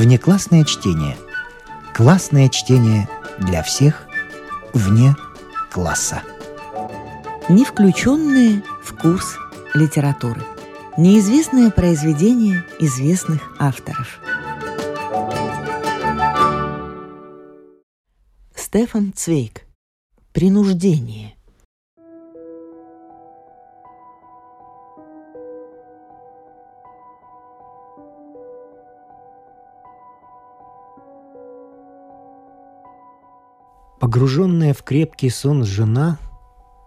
Внеклассное чтение. Классное чтение для всех вне класса. Не включенные в курс литературы. Неизвестное произведение известных авторов. Стефан Цвейк. Принуждение. Погруженная в крепкий сон жена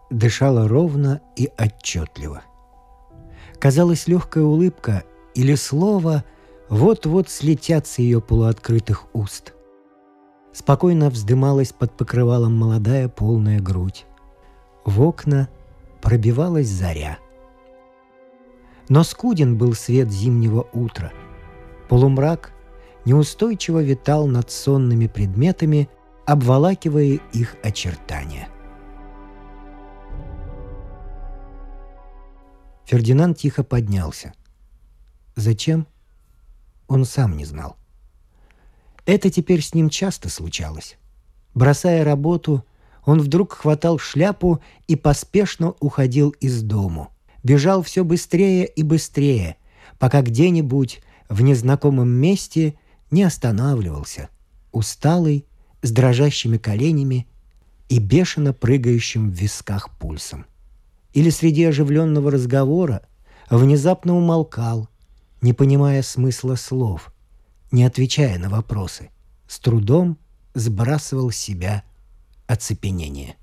дышала ровно и отчетливо. Казалось, легкая улыбка или слово вот-вот слетят с ее полуоткрытых уст. Спокойно вздымалась под покрывалом молодая полная грудь. В окна пробивалась заря. Но скуден был свет зимнего утра. Полумрак неустойчиво витал над сонными предметами – обволакивая их очертания. Фердинанд тихо поднялся. Зачем? Он сам не знал. Это теперь с ним часто случалось. Бросая работу, он вдруг хватал шляпу и поспешно уходил из дому. Бежал все быстрее и быстрее, пока где-нибудь в незнакомом месте не останавливался, усталый с дрожащими коленями и бешено прыгающим в висках пульсом. Или среди оживленного разговора внезапно умолкал, не понимая смысла слов, не отвечая на вопросы, с трудом сбрасывал с себя оцепенение.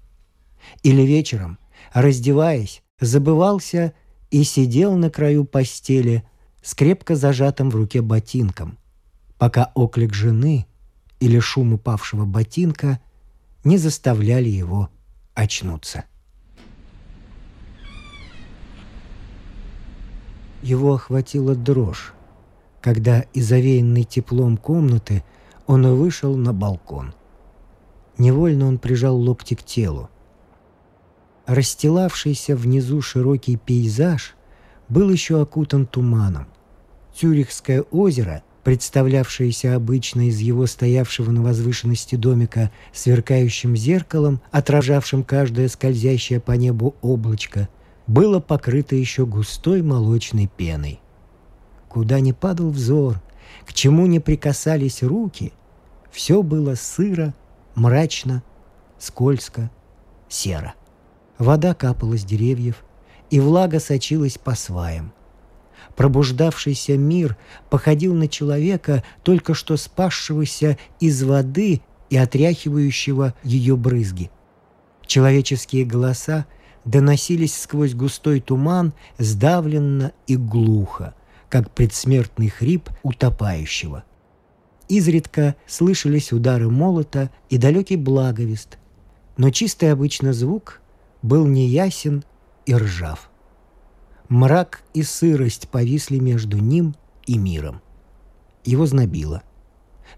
Или вечером, раздеваясь, забывался и сидел на краю постели с крепко зажатым в руке ботинком, пока оклик жены или шум упавшего ботинка не заставляли его очнуться. Его охватила дрожь, когда из овеянной теплом комнаты он вышел на балкон. Невольно он прижал локти к телу. Расстилавшийся внизу широкий пейзаж был еще окутан туманом. Цюрихское озеро представлявшееся обычно из его стоявшего на возвышенности домика сверкающим зеркалом, отражавшим каждое скользящее по небу облачко, было покрыто еще густой молочной пеной. Куда ни падал взор, к чему не прикасались руки, все было сыро, мрачно, скользко, серо. Вода капала с деревьев, и влага сочилась по сваям – Пробуждавшийся мир походил на человека, только что спасшегося из воды и отряхивающего ее брызги. Человеческие голоса доносились сквозь густой туман сдавленно и глухо, как предсмертный хрип утопающего. Изредка слышались удары молота и далекий благовест, но чистый обычно звук был неясен и ржав. Мрак и сырость повисли между ним и миром. Его знобило.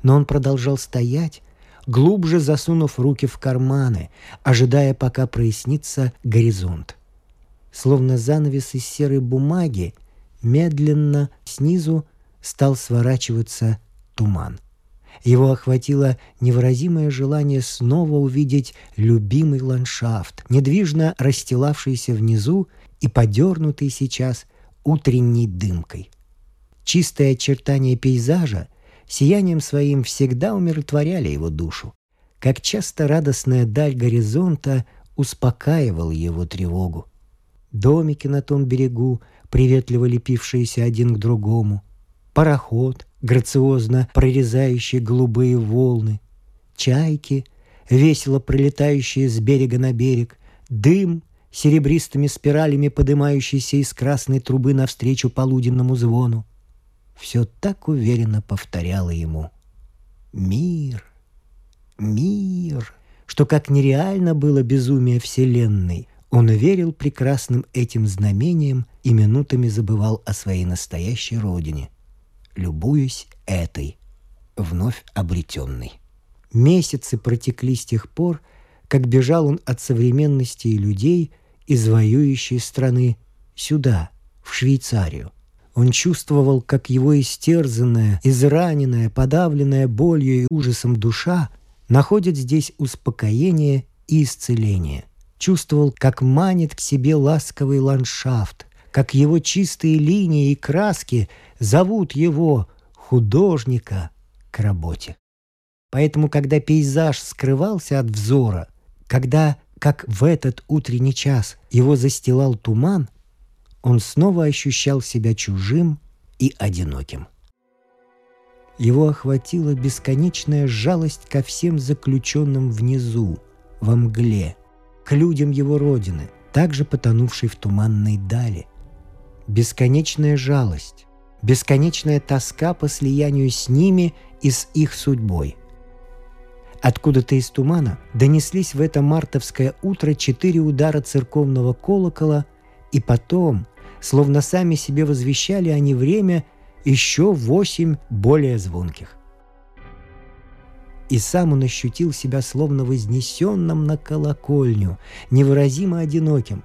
Но он продолжал стоять, глубже засунув руки в карманы, ожидая, пока прояснится горизонт. Словно занавес из серой бумаги, медленно снизу стал сворачиваться туман. Его охватило невыразимое желание снова увидеть любимый ландшафт, недвижно расстилавшийся внизу и подернутый сейчас утренней дымкой. Чистые очертания пейзажа сиянием своим всегда умиротворяли его душу, как часто радостная даль горизонта успокаивала его тревогу. Домики на том берегу, приветливо лепившиеся один к другому, пароход, грациозно прорезающий голубые волны, чайки, весело пролетающие с берега на берег, дым, серебристыми спиралями подымающийся из красной трубы навстречу полуденному звону. Все так уверенно повторяло ему «Мир, мир», что как нереально было безумие Вселенной, он верил прекрасным этим знамениям и минутами забывал о своей настоящей родине, любуясь этой, вновь обретенной. Месяцы протекли с тех пор, как бежал он от современности и людей – из воюющей страны сюда, в Швейцарию, Он чувствовал, как его истерзанная, израненная, подавленная болью и ужасом душа находит здесь успокоение и исцеление. Чувствовал, как манит к себе ласковый ландшафт, как его чистые линии и краски зовут его, художника, к работе. Поэтому, когда пейзаж скрывался от взора, когда, как в этот утренний час, его застилал туман, он снова ощущал себя чужим и одиноким. Его охватила бесконечная жалость ко всем заключенным внизу, во мгле, к людям его родины, также потонувшей в туманной дали. Бесконечная жалость, бесконечная тоска по слиянию с ними и с их судьбой. Откуда-то из тумана донеслись в это мартовское утро четыре удара церковного колокола, и потом, словно сами себе возвещали они время, еще восемь более звонких. И сам он ощутил себя словно вознесенным на колокольню, невыразимо одиноким.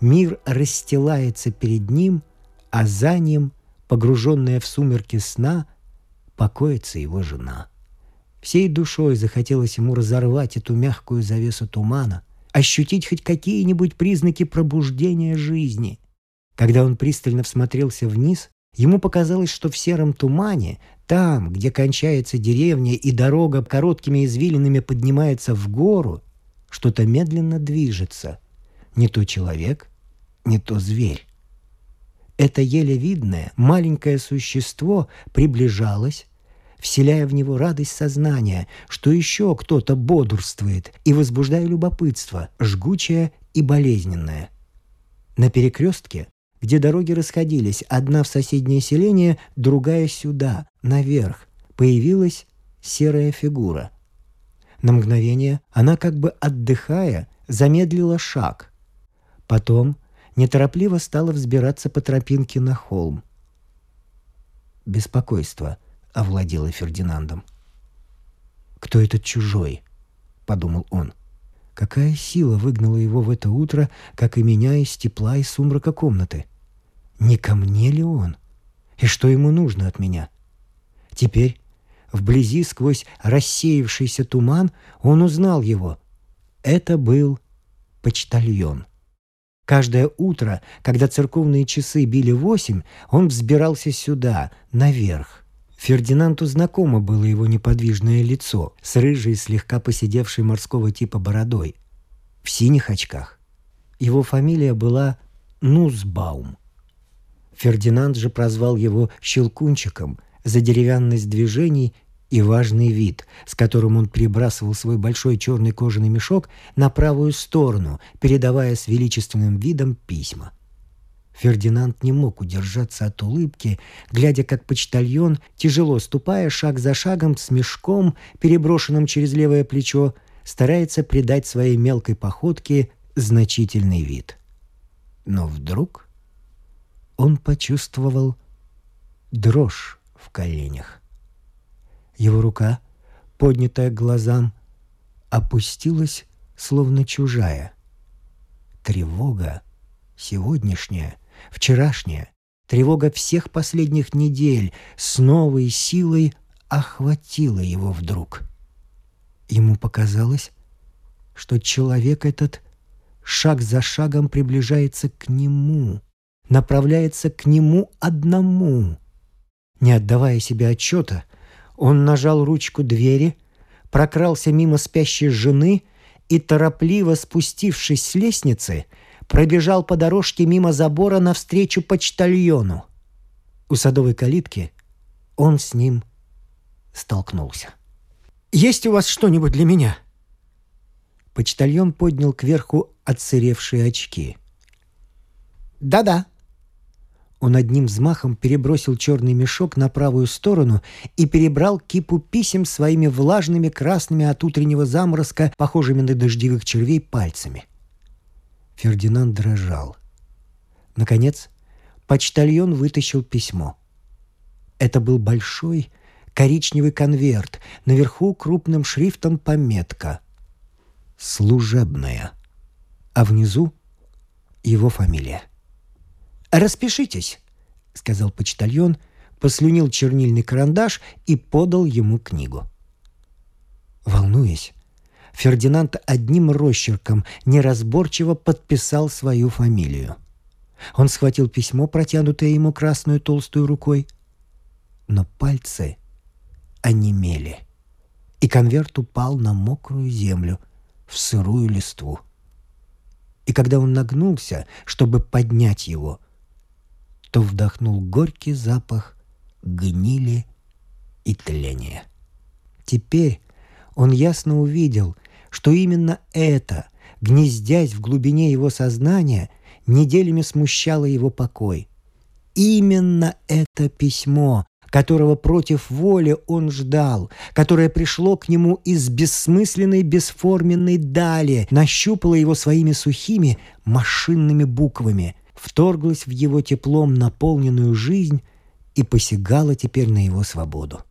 Мир расстилается перед ним, а за ним, погруженная в сумерки сна, покоится его жена. Всей душой захотелось ему разорвать эту мягкую завесу тумана, ощутить хоть какие-нибудь признаки пробуждения жизни. Когда он пристально всмотрелся вниз, ему показалось, что в сером тумане, там, где кончается деревня и дорога короткими извилинами поднимается в гору, что-то медленно движется. Не то человек, не то зверь. Это еле видное маленькое существо приближалось, вселяя в него радость сознания, что еще кто-то бодрствует и возбуждая любопытство, жгучее и болезненное. На перекрестке где дороги расходились, одна в соседнее селение, другая сюда, наверх, появилась серая фигура. На мгновение она, как бы отдыхая, замедлила шаг. Потом неторопливо стала взбираться по тропинке на холм. Беспокойство овладело Фердинандом. «Кто этот чужой?» — подумал он. Какая сила выгнала его в это утро, как и меня из тепла и сумрака комнаты? Не ко мне ли он? И что ему нужно от меня? Теперь, вблизи сквозь рассеявшийся туман, он узнал его. Это был почтальон. Каждое утро, когда церковные часы били восемь, он взбирался сюда, наверх. Фердинанду знакомо было его неподвижное лицо с рыжей, слегка посидевшей морского типа бородой, в синих очках. Его фамилия была Нусбаум. Фердинанд же прозвал его «щелкунчиком» за деревянность движений и важный вид, с которым он перебрасывал свой большой черный кожаный мешок на правую сторону, передавая с величественным видом письма. Фердинанд не мог удержаться от улыбки, глядя, как почтальон, тяжело ступая шаг за шагом с мешком, переброшенным через левое плечо, старается придать своей мелкой походке значительный вид. Но вдруг он почувствовал дрожь в коленях. Его рука, поднятая к глазам, опустилась, словно чужая. Тревога, сегодняшняя, вчерашняя, тревога всех последних недель с новой силой охватила его вдруг. Ему показалось, что человек этот шаг за шагом приближается к нему — направляется к нему одному. Не отдавая себе отчета, он нажал ручку двери, прокрался мимо спящей жены и, торопливо спустившись с лестницы, пробежал по дорожке мимо забора навстречу почтальону. У садовой калитки он с ним столкнулся. «Есть у вас что-нибудь для меня?» Почтальон поднял кверху отсыревшие очки. «Да-да», он одним взмахом перебросил черный мешок на правую сторону и перебрал кипу писем своими влажными красными от утреннего заморозка, похожими на дождевых червей, пальцами. Фердинанд дрожал. Наконец, почтальон вытащил письмо. Это был большой коричневый конверт, наверху крупным шрифтом пометка «Служебная», а внизу его фамилия — «Распишитесь», — сказал почтальон, послюнил чернильный карандаш и подал ему книгу. Волнуясь, Фердинанд одним росчерком неразборчиво подписал свою фамилию. Он схватил письмо, протянутое ему красную толстую рукой, но пальцы онемели, и конверт упал на мокрую землю, в сырую листву. И когда он нагнулся, чтобы поднять его, то вдохнул горький запах гнили и тления. Теперь он ясно увидел, что именно это, гнездясь в глубине его сознания, неделями смущало его покой. Именно это письмо, которого против воли он ждал, которое пришло к нему из бессмысленной бесформенной дали, нащупало его своими сухими машинными буквами, вторглось в его теплом наполненную жизнь и посягало теперь на его свободу.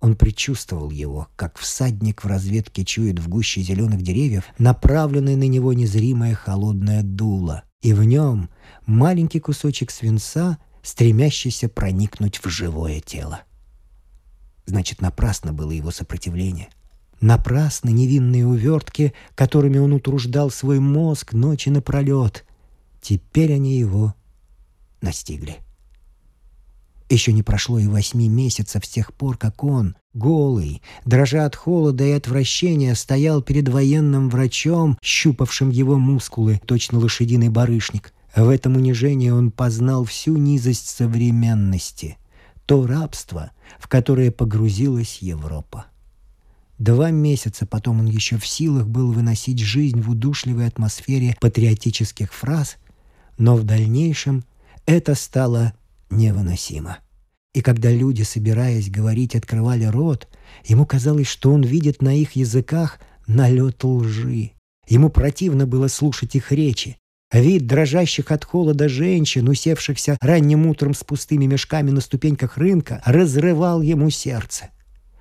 Он предчувствовал его, как всадник в разведке чует в гуще зеленых деревьев направленное на него незримое холодное дуло, и в нем маленький кусочек свинца, стремящийся проникнуть в живое тело. Значит, напрасно было его сопротивление. Напрасно невинные увертки, которыми он утруждал свой мозг ночи напролет. Теперь они его настигли. — еще не прошло и восьми месяцев с тех пор, как он, голый, дрожа от холода и отвращения, стоял перед военным врачом, щупавшим его мускулы, точно лошадиный барышник. В этом унижении он познал всю низость современности, то рабство, в которое погрузилась Европа. Два месяца потом он еще в силах был выносить жизнь в удушливой атмосфере патриотических фраз, но в дальнейшем это стало невыносимо. И когда люди, собираясь говорить, открывали рот, ему казалось, что он видит на их языках налет лжи. Ему противно было слушать их речи. Вид дрожащих от холода женщин, усевшихся ранним утром с пустыми мешками на ступеньках рынка, разрывал ему сердце.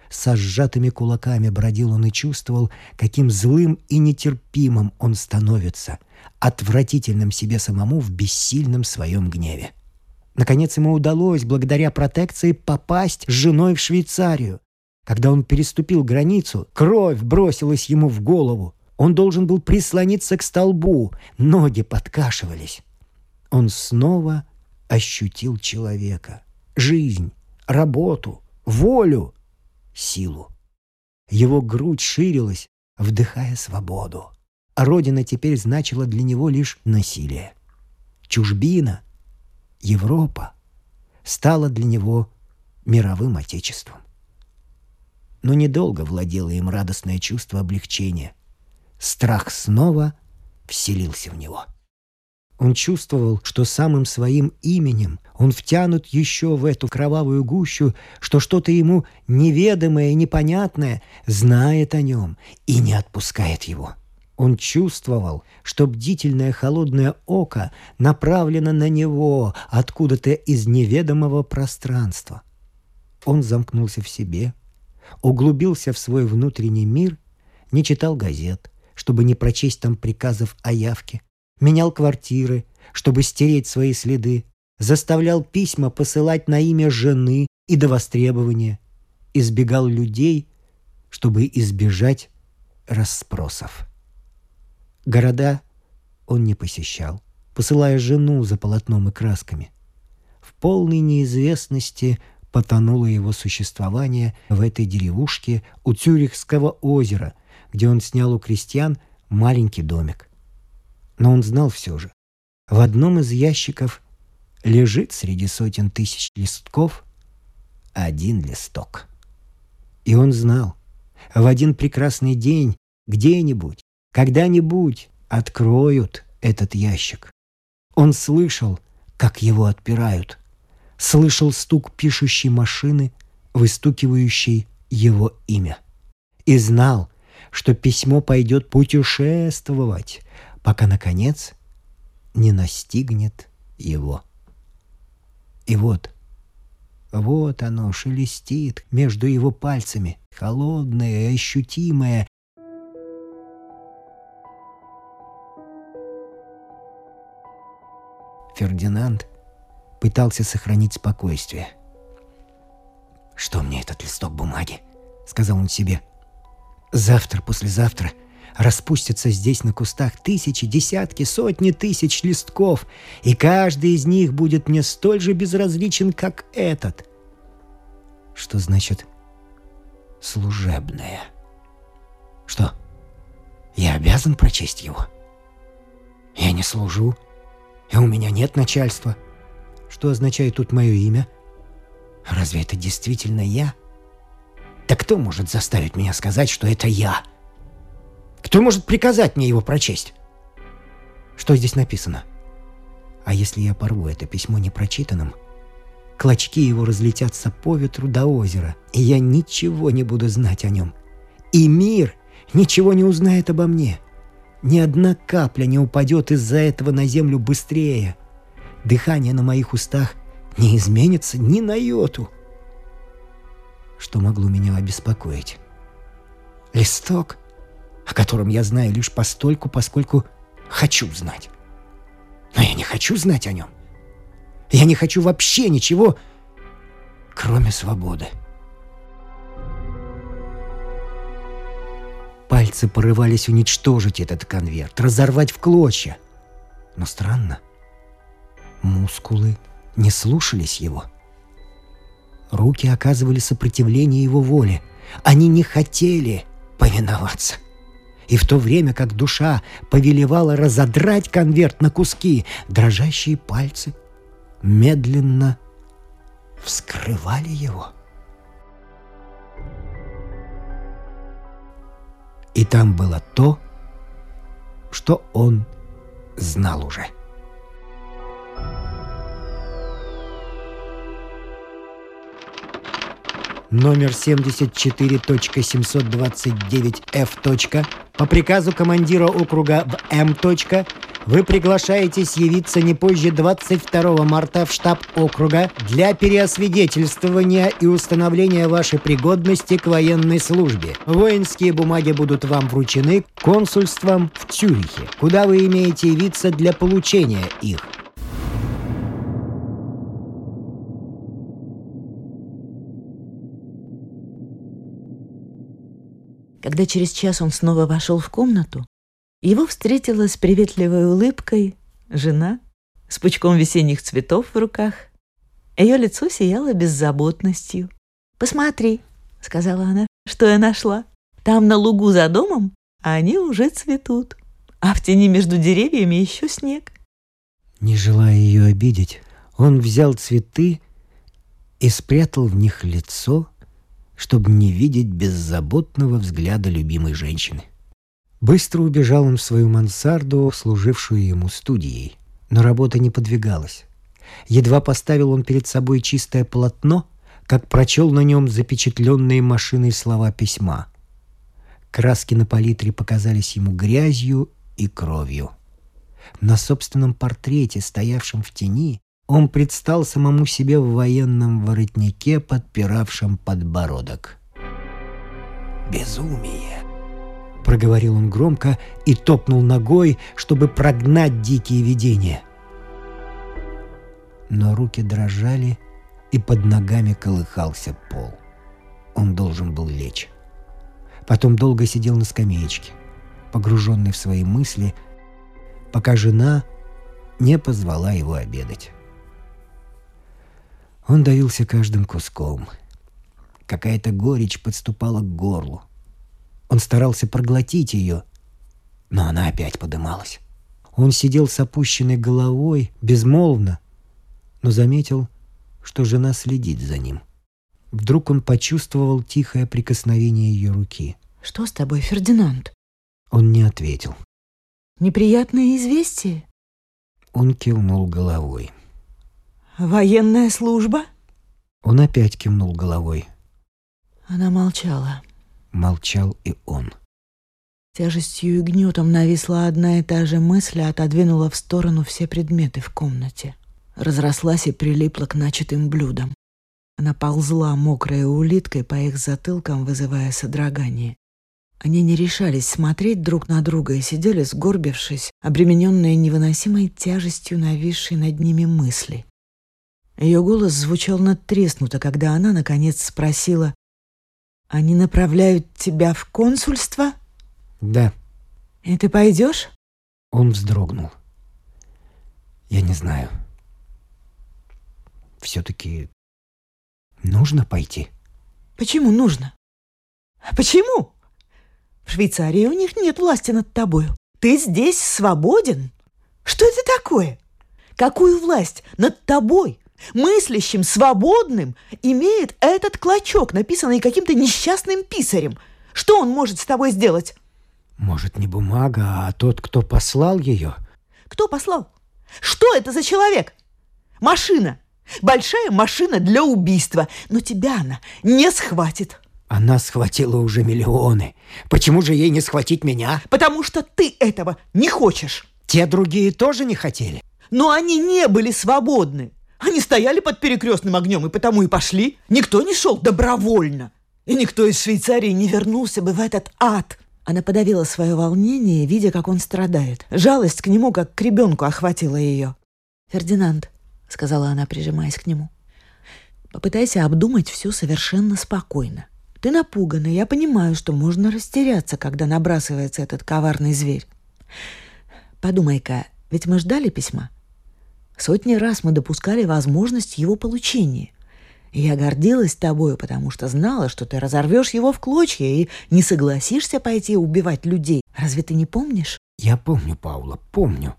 Со сжатыми кулаками бродил он и чувствовал, каким злым и нетерпимым он становится, отвратительным себе самому в бессильном своем гневе. Наконец ему удалось, благодаря протекции, попасть с женой в Швейцарию. Когда он переступил границу, кровь бросилась ему в голову. Он должен был прислониться к столбу, ноги подкашивались. Он снова ощутил человека, жизнь, работу, волю, силу. Его грудь ширилась, вдыхая свободу. А родина теперь значила для него лишь насилие. Чужбина — Европа стала для него мировым отечеством. Но недолго владело им радостное чувство облегчения. Страх снова вселился в него. Он чувствовал, что самым своим именем он втянут еще в эту кровавую гущу, что что-то ему неведомое и непонятное знает о нем и не отпускает его. Он чувствовал, что бдительное холодное око направлено на него откуда-то из неведомого пространства. Он замкнулся в себе, углубился в свой внутренний мир, не читал газет, чтобы не прочесть там приказов о явке, менял квартиры, чтобы стереть свои следы, заставлял письма посылать на имя жены и до востребования, избегал людей, чтобы избежать расспросов. Города он не посещал, посылая жену за полотном и красками. В полной неизвестности потонуло его существование в этой деревушке у Цюрихского озера, где он снял у крестьян маленький домик. Но он знал все же. В одном из ящиков лежит среди сотен тысяч листков один листок. И он знал, в один прекрасный день где-нибудь когда-нибудь откроют этот ящик. Он слышал, как его отпирают. Слышал стук пишущей машины, выстукивающей его имя. И знал, что письмо пойдет путешествовать, пока, наконец, не настигнет его. И вот, вот оно шелестит между его пальцами, холодное ощутимое, Фердинанд пытался сохранить спокойствие. «Что мне этот листок бумаги?» — сказал он себе. «Завтра, послезавтра распустятся здесь на кустах тысячи, десятки, сотни тысяч листков, и каждый из них будет мне столь же безразличен, как этот. Что значит служебное? Что, я обязан прочесть его? Я не служу, и у меня нет начальства. Что означает тут мое имя? Разве это действительно я? Да кто может заставить меня сказать, что это я?» Кто может приказать мне его прочесть? Что здесь написано? А если я порву это письмо непрочитанным, клочки его разлетятся по ветру до озера, и я ничего не буду знать о нем. И мир ничего не узнает обо мне. Ни одна капля не упадет из-за этого на землю быстрее. Дыхание на моих устах не изменится ни на йоту. Что могло меня обеспокоить? Листок — о котором я знаю лишь постольку, поскольку хочу знать. Но я не хочу знать о нем. Я не хочу вообще ничего, кроме свободы. Пальцы порывались уничтожить этот конверт, разорвать в клочья. Но странно, мускулы не слушались его. Руки оказывали сопротивление его воле. Они не хотели повиноваться. И в то время, как душа повелевала разодрать конверт на куски, дрожащие пальцы медленно вскрывали его. И там было то, что он знал уже – номер 74.729F. По приказу командира округа в М. Вы приглашаетесь явиться не позже 22 марта в штаб округа для переосвидетельствования и установления вашей пригодности к военной службе. Воинские бумаги будут вам вручены консульством в Цюрихе, куда вы имеете явиться для получения их. Когда через час он снова вошел в комнату, его встретила с приветливой улыбкой жена с пучком весенних цветов в руках. Ее лицо сияло беззаботностью. «Посмотри», — сказала она, — «что я нашла. Там на лугу за домом они уже цветут, а в тени между деревьями еще снег». Не желая ее обидеть, он взял цветы и спрятал в них лицо, чтобы не видеть беззаботного взгляда любимой женщины. Быстро убежал он в свою мансарду, служившую ему студией. Но работа не подвигалась. Едва поставил он перед собой чистое полотно, как прочел на нем запечатленные машиной слова письма. Краски на палитре показались ему грязью и кровью. На собственном портрете, стоявшем в тени, он предстал самому себе в военном воротнике, подпиравшем подбородок. «Безумие!» — проговорил он громко и топнул ногой, чтобы прогнать дикие видения. Но руки дрожали, и под ногами колыхался пол. Он должен был лечь. Потом долго сидел на скамеечке, погруженный в свои мысли, пока жена не позвала его обедать. Он давился каждым куском. Какая-то горечь подступала к горлу. Он старался проглотить ее, но она опять подымалась. Он сидел с опущенной головой, безмолвно, но заметил, что жена следит за ним. Вдруг он почувствовал тихое прикосновение ее руки. «Что с тобой, Фердинанд?» Он не ответил. «Неприятное известие?» Он кивнул головой. Военная служба? Он опять кивнул головой. Она молчала. Молчал и он. Тяжестью и гнетом нависла одна и та же мысль, отодвинула в сторону все предметы в комнате. Разрослась и прилипла к начатым блюдам. Она ползла мокрой улиткой по их затылкам, вызывая содрогание. Они не решались смотреть друг на друга и сидели, сгорбившись, обремененные невыносимой тяжестью нависшей над ними мысли. Ее голос звучал надтреснуто, когда она, наконец, спросила, «Они направляют тебя в консульство?» «Да». «И ты пойдешь?» Он вздрогнул. «Я не знаю. Все-таки нужно пойти». «Почему нужно?» «Почему?» «В Швейцарии у них нет власти над тобою. Ты здесь свободен. Что это такое? Какую власть над тобой мыслящим, свободным, имеет этот клочок, написанный каким-то несчастным писарем. Что он может с тобой сделать? Может, не бумага, а тот, кто послал ее? Кто послал? Что это за человек? Машина. Большая машина для убийства. Но тебя она не схватит. Она схватила уже миллионы. Почему же ей не схватить меня? Потому что ты этого не хочешь. Те другие тоже не хотели. Но они не были свободны. Они стояли под перекрестным огнем и потому и пошли. Никто не шел добровольно. И никто из Швейцарии не вернулся бы в этот ад. Она подавила свое волнение, видя, как он страдает. Жалость к нему, как к ребенку, охватила ее. «Фердинанд», — сказала она, прижимаясь к нему, — «попытайся обдумать все совершенно спокойно. Ты напугана, я понимаю, что можно растеряться, когда набрасывается этот коварный зверь. Подумай-ка, ведь мы ждали письма. Сотни раз мы допускали возможность его получения. И я гордилась тобою, потому что знала, что ты разорвешь его в клочья и не согласишься пойти убивать людей. Разве ты не помнишь? Я помню, Паула, помню.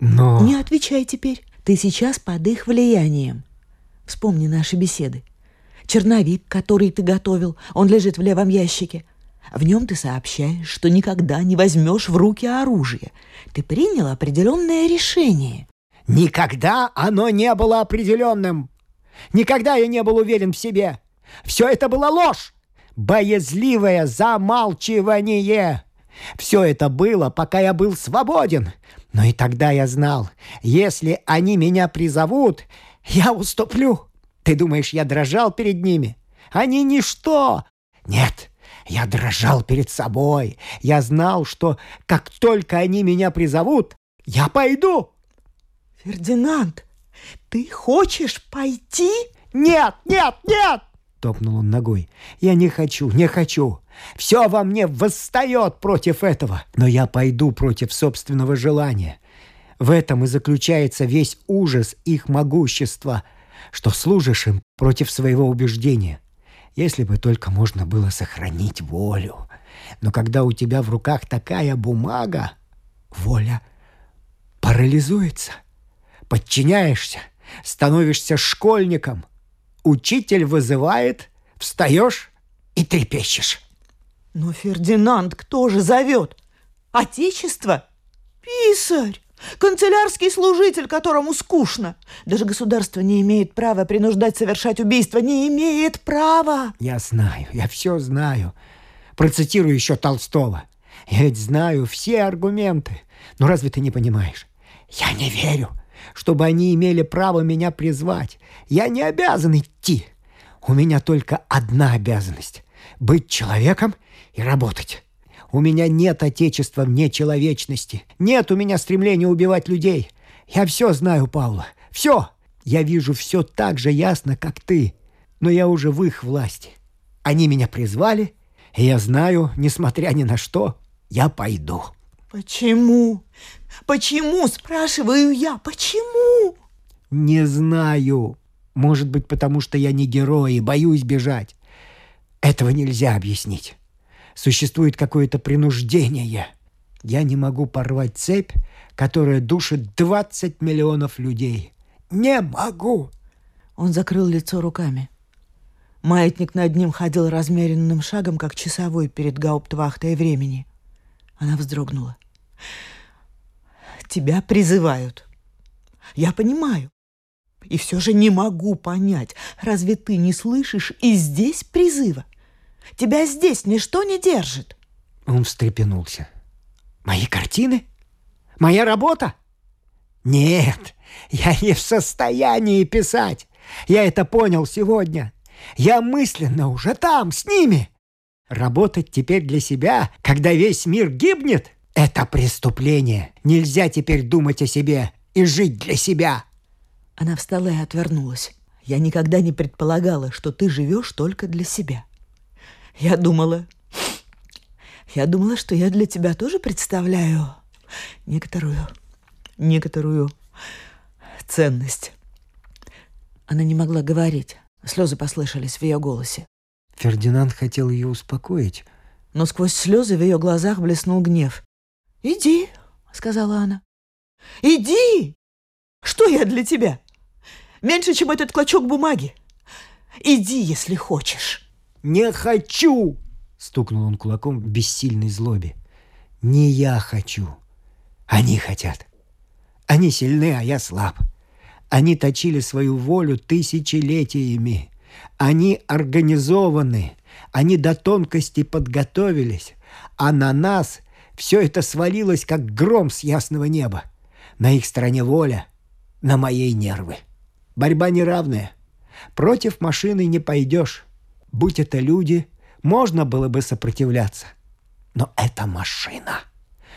Но... Не отвечай теперь. Ты сейчас под их влиянием. Вспомни наши беседы. Черновик, который ты готовил, он лежит в левом ящике. В нем ты сообщаешь, что никогда не возьмешь в руки оружие. Ты принял определенное решение. Никогда оно не было определенным. Никогда я не был уверен в себе. Все это была ложь. Боязливое замалчивание. Все это было, пока я был свободен. Но и тогда я знал, если они меня призовут, я уступлю. Ты думаешь, я дрожал перед ними? Они ничто. Нет, я дрожал перед собой. Я знал, что как только они меня призовут, я пойду. «Фердинанд, ты хочешь пойти?» «Нет, нет, нет!» — топнул он ногой. «Я не хочу, не хочу. Все во мне восстает против этого. Но я пойду против собственного желания. В этом и заключается весь ужас их могущества, что служишь им против своего убеждения. Если бы только можно было сохранить волю. Но когда у тебя в руках такая бумага, воля парализуется подчиняешься, становишься школьником. Учитель вызывает, встаешь и трепещешь. Но Фердинанд кто же зовет? Отечество? Писарь! Канцелярский служитель, которому скучно. Даже государство не имеет права принуждать совершать убийство. Не имеет права. Я знаю, я все знаю. Процитирую еще Толстого. Я ведь знаю все аргументы. Но разве ты не понимаешь? Я не верю чтобы они имели право меня призвать. Я не обязан идти. У меня только одна обязанность — быть человеком и работать. У меня нет отечества вне человечности. Нет у меня стремления убивать людей. Я все знаю, Паула. Все. Я вижу все так же ясно, как ты. Но я уже в их власти. Они меня призвали, и я знаю, несмотря ни на что, я пойду. Почему? Почему, спрашиваю я, почему? Не знаю. Может быть, потому что я не герой и боюсь бежать. Этого нельзя объяснить. Существует какое-то принуждение. Я не могу порвать цепь, которая душит 20 миллионов людей. Не могу. Он закрыл лицо руками. Маятник над ним ходил размеренным шагом, как часовой перед гауптвахтой времени. Она вздрогнула. Тебя призывают. Я понимаю. И все же не могу понять, разве ты не слышишь и здесь призыва? Тебя здесь ничто не держит. Он встрепенулся. Мои картины? Моя работа? Нет, я не в состоянии писать. Я это понял сегодня. Я мысленно уже там, с ними. Работать теперь для себя, когда весь мир гибнет? Это преступление. Нельзя теперь думать о себе и жить для себя. Она встала и отвернулась. Я никогда не предполагала, что ты живешь только для себя. Я думала... Я думала, что я для тебя тоже представляю некоторую... некоторую ценность. Она не могла говорить. Слезы послышались в ее голосе. Фердинанд хотел ее успокоить. Но сквозь слезы в ее глазах блеснул гнев. «Иди», — сказала она. «Иди! Что я для тебя? Меньше, чем этот клочок бумаги. Иди, если хочешь». «Не хочу!» — стукнул он кулаком в бессильной злобе. «Не я хочу. Они хотят. Они сильны, а я слаб. Они точили свою волю тысячелетиями. Они организованы. Они до тонкости подготовились. А на нас все это свалилось, как гром с ясного неба. На их стороне воля, на моей нервы. Борьба неравная. Против машины не пойдешь. Будь это люди, можно было бы сопротивляться. Но это машина.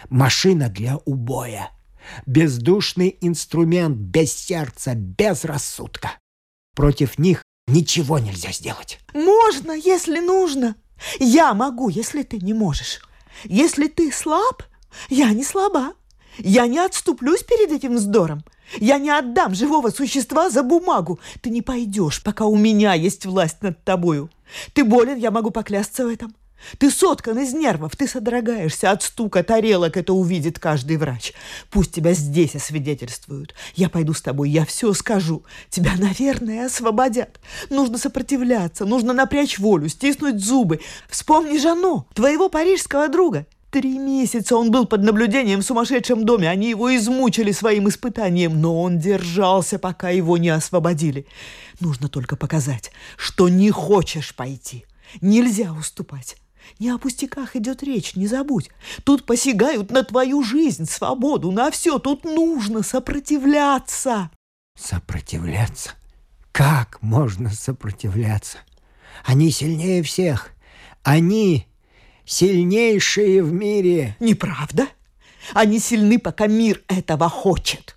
Машина для убоя. Бездушный инструмент, без сердца, без рассудка. Против них ничего нельзя сделать. Можно, если нужно. Я могу, если ты не можешь. Если ты слаб, я не слаба. Я не отступлюсь перед этим вздором. Я не отдам живого существа за бумагу. Ты не пойдешь, пока у меня есть власть над тобою. Ты болен, я могу поклясться в этом. Ты соткан из нервов, ты содрогаешься от стука тарелок, это увидит каждый врач. Пусть тебя здесь освидетельствуют. Я пойду с тобой, я все скажу. Тебя, наверное, освободят. Нужно сопротивляться, нужно напрячь волю, стиснуть зубы. Вспомни Жано, твоего парижского друга. Три месяца он был под наблюдением в сумасшедшем доме. Они его измучили своим испытанием, но он держался, пока его не освободили. Нужно только показать, что не хочешь пойти. Нельзя уступать. Не о пустяках идет речь, не забудь. Тут посягают на твою жизнь, свободу, на все. Тут нужно сопротивляться. Сопротивляться? Как можно сопротивляться? Они сильнее всех. Они сильнейшие в мире. Неправда? Они сильны, пока мир этого хочет.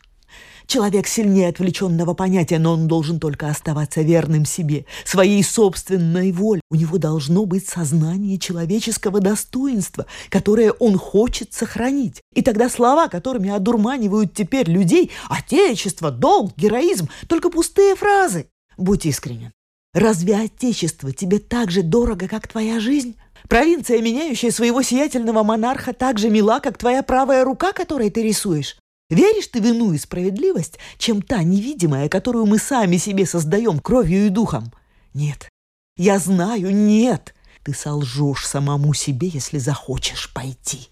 Человек сильнее отвлеченного понятия, но он должен только оставаться верным себе, своей собственной воле. У него должно быть сознание человеческого достоинства, которое он хочет сохранить. И тогда слова, которыми одурманивают теперь людей, отечество, долг, героизм, только пустые фразы. Будь искренен. Разве Отечество тебе так же дорого, как твоя жизнь? Провинция, меняющая своего сиятельного монарха, так же мила, как твоя правая рука, которой ты рисуешь. Веришь ты в иную справедливость, чем та невидимая, которую мы сами себе создаем кровью и духом? Нет. Я знаю, нет. Ты солжешь самому себе, если захочешь пойти.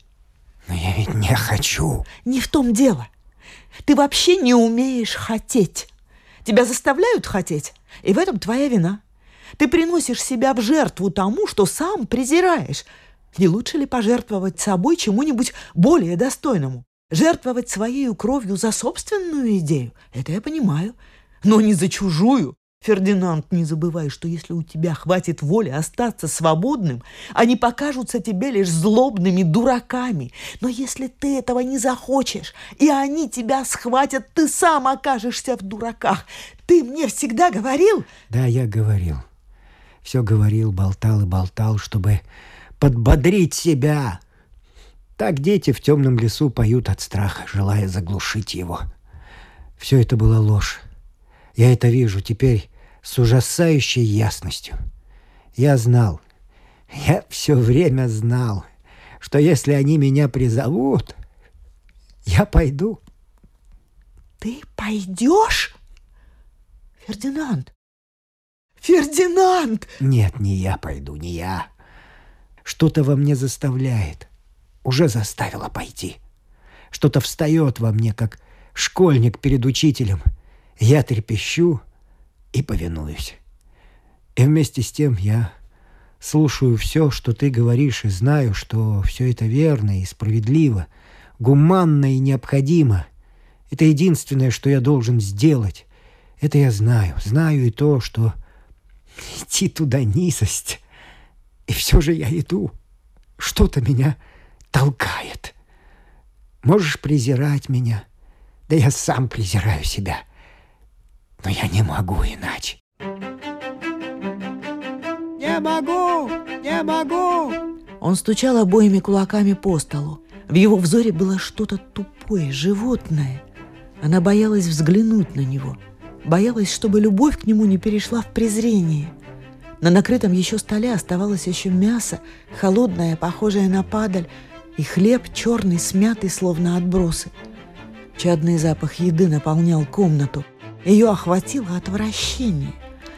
Но я ведь не хочу. Не в том дело. Ты вообще не умеешь хотеть. Тебя заставляют хотеть, и в этом твоя вина. Ты приносишь себя в жертву тому, что сам презираешь. Не лучше ли пожертвовать собой чему-нибудь более достойному? Жертвовать своей кровью за собственную идею – это я понимаю, но не за чужую. Фердинанд, не забывай, что если у тебя хватит воли остаться свободным, они покажутся тебе лишь злобными дураками. Но если ты этого не захочешь, и они тебя схватят, ты сам окажешься в дураках. Ты мне всегда говорил? Да, я говорил. Все говорил, болтал и болтал, чтобы подбодрить себя. Так дети в темном лесу поют от страха, желая заглушить его. Все это была ложь. Я это вижу теперь с ужасающей ясностью. Я знал, я все время знал, что если они меня призовут, я пойду. Ты пойдешь? Фердинанд! Фердинанд! Нет, не я пойду, не я. Что-то во мне заставляет уже заставила пойти. Что-то встает во мне, как школьник перед учителем. Я трепещу и повинуюсь. И вместе с тем я слушаю все, что ты говоришь, и знаю, что все это верно и справедливо, гуманно и необходимо. Это единственное, что я должен сделать. Это я знаю. Знаю и то, что идти туда низость. И все же я иду. Что-то меня толкает. Можешь презирать меня, да я сам презираю себя. но я не могу иначе. Не могу! Не могу! Он стучал обоими кулаками по столу. В его взоре было что-то тупое, животное. Она боялась взглянуть на него. Боялась, чтобы любовь к нему не перешла в презрение. На накрытом еще столе оставалось еще мясо, холодное, похожее на падаль, и хлеб черный, смятый, словно отбросы. Чадный запах еды наполнял комнату. Ее охватило отвращение.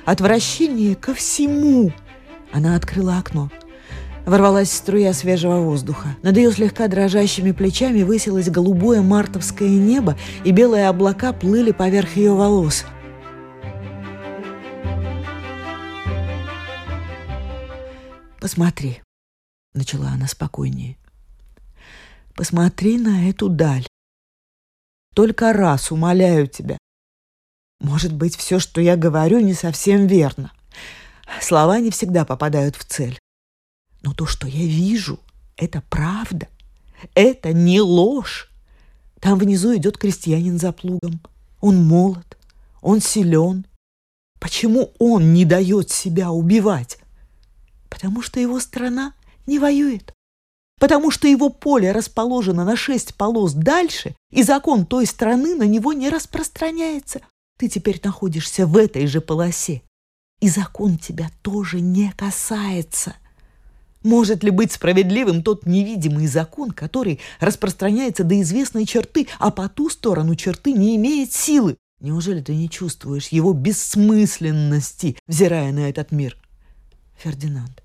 Отвращение ко всему. Она открыла окно. Ворвалась струя свежего воздуха. Над ее слегка дрожащими плечами высилось голубое мартовское небо, и белые облака плыли поверх ее волос. «Посмотри», — начала она спокойнее. «Посмотри на эту даль. Только раз умоляю тебя. Может быть, все, что я говорю, не совсем верно. Слова не всегда попадают в цель. Но то, что я вижу, это правда. Это не ложь. Там внизу идет крестьянин за плугом. Он молод, он силен. Почему он не дает себя убивать? Потому что его страна не воюет. Потому что его поле расположено на шесть полос дальше, и закон той страны на него не распространяется. Ты теперь находишься в этой же полосе, и закон тебя тоже не касается. Может ли быть справедливым тот невидимый закон, который распространяется до известной черты, а по ту сторону черты не имеет силы? Неужели ты не чувствуешь его бессмысленности, взирая на этот мир? Фердинанд,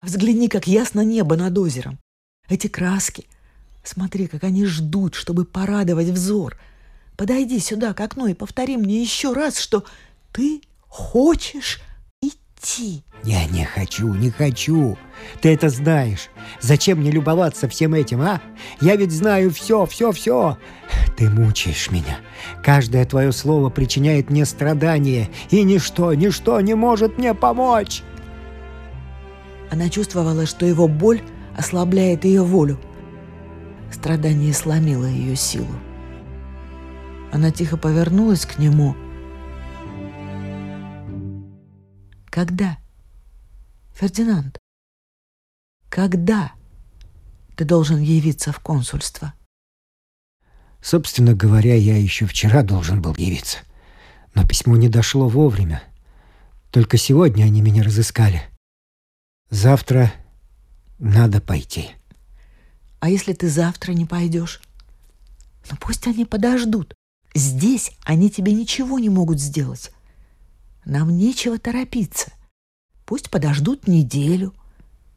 взгляни, как ясно небо над озером. Эти краски. Смотри, как они ждут, чтобы порадовать взор. Подойди сюда к окну и повтори мне еще раз, что ты хочешь идти. Я не хочу, не хочу. Ты это знаешь. Зачем мне любоваться всем этим, а? Я ведь знаю все, все, все. Ты мучаешь меня. Каждое твое слово причиняет мне страдания, и ничто, ничто не может мне помочь. Она чувствовала, что его боль ослабляет ее волю. Страдание сломило ее силу. Она тихо повернулась к нему. Когда? Фердинанд, когда ты должен явиться в консульство? Собственно говоря, я еще вчера должен был явиться. Но письмо не дошло вовремя. Только сегодня они меня разыскали. Завтра надо пойти. А если ты завтра не пойдешь? Ну пусть они подождут. Здесь они тебе ничего не могут сделать. Нам нечего торопиться. Пусть подождут неделю.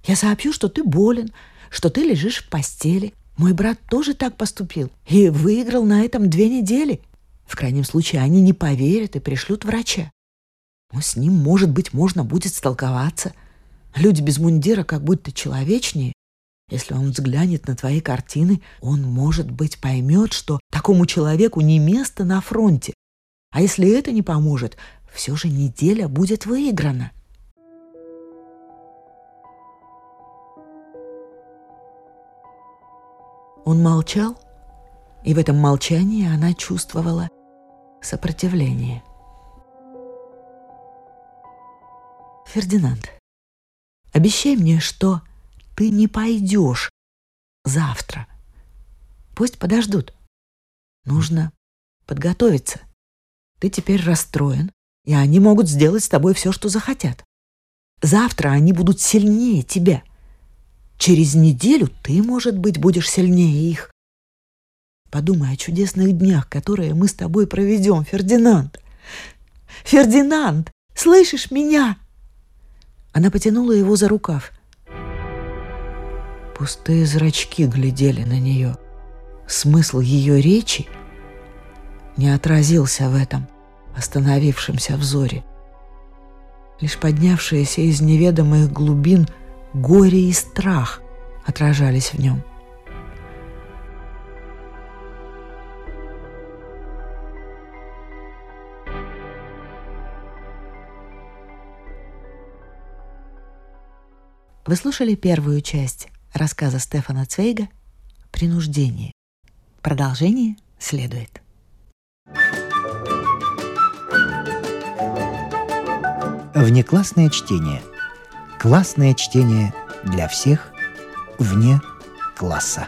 Я сообщу, что ты болен, что ты лежишь в постели. Мой брат тоже так поступил и выиграл на этом две недели. В крайнем случае они не поверят и пришлют врача. Но с ним, может быть, можно будет столковаться. Люди без мундира как будто человечнее. Если он взглянет на твои картины, он, может быть, поймет, что такому человеку не место на фронте. А если это не поможет, все же неделя будет выиграна. Он молчал, и в этом молчании она чувствовала сопротивление. Фердинанд, обещай мне, что ты не пойдешь завтра. Пусть подождут. Нужно подготовиться. Ты теперь расстроен, и они могут сделать с тобой все, что захотят. Завтра они будут сильнее тебя. Через неделю ты, может быть, будешь сильнее их. Подумай о чудесных днях, которые мы с тобой проведем, Фердинанд. Фердинанд, слышишь меня? Она потянула его за рукав. Пустые зрачки глядели на нее. Смысл ее речи не отразился в этом остановившемся взоре. Лишь поднявшиеся из неведомых глубин горе и страх отражались в нем. Вы слушали первую часть рассказа Стефана Цвейга «Принуждение». Продолжение следует. Внеклассное чтение. Классное чтение для всех вне класса.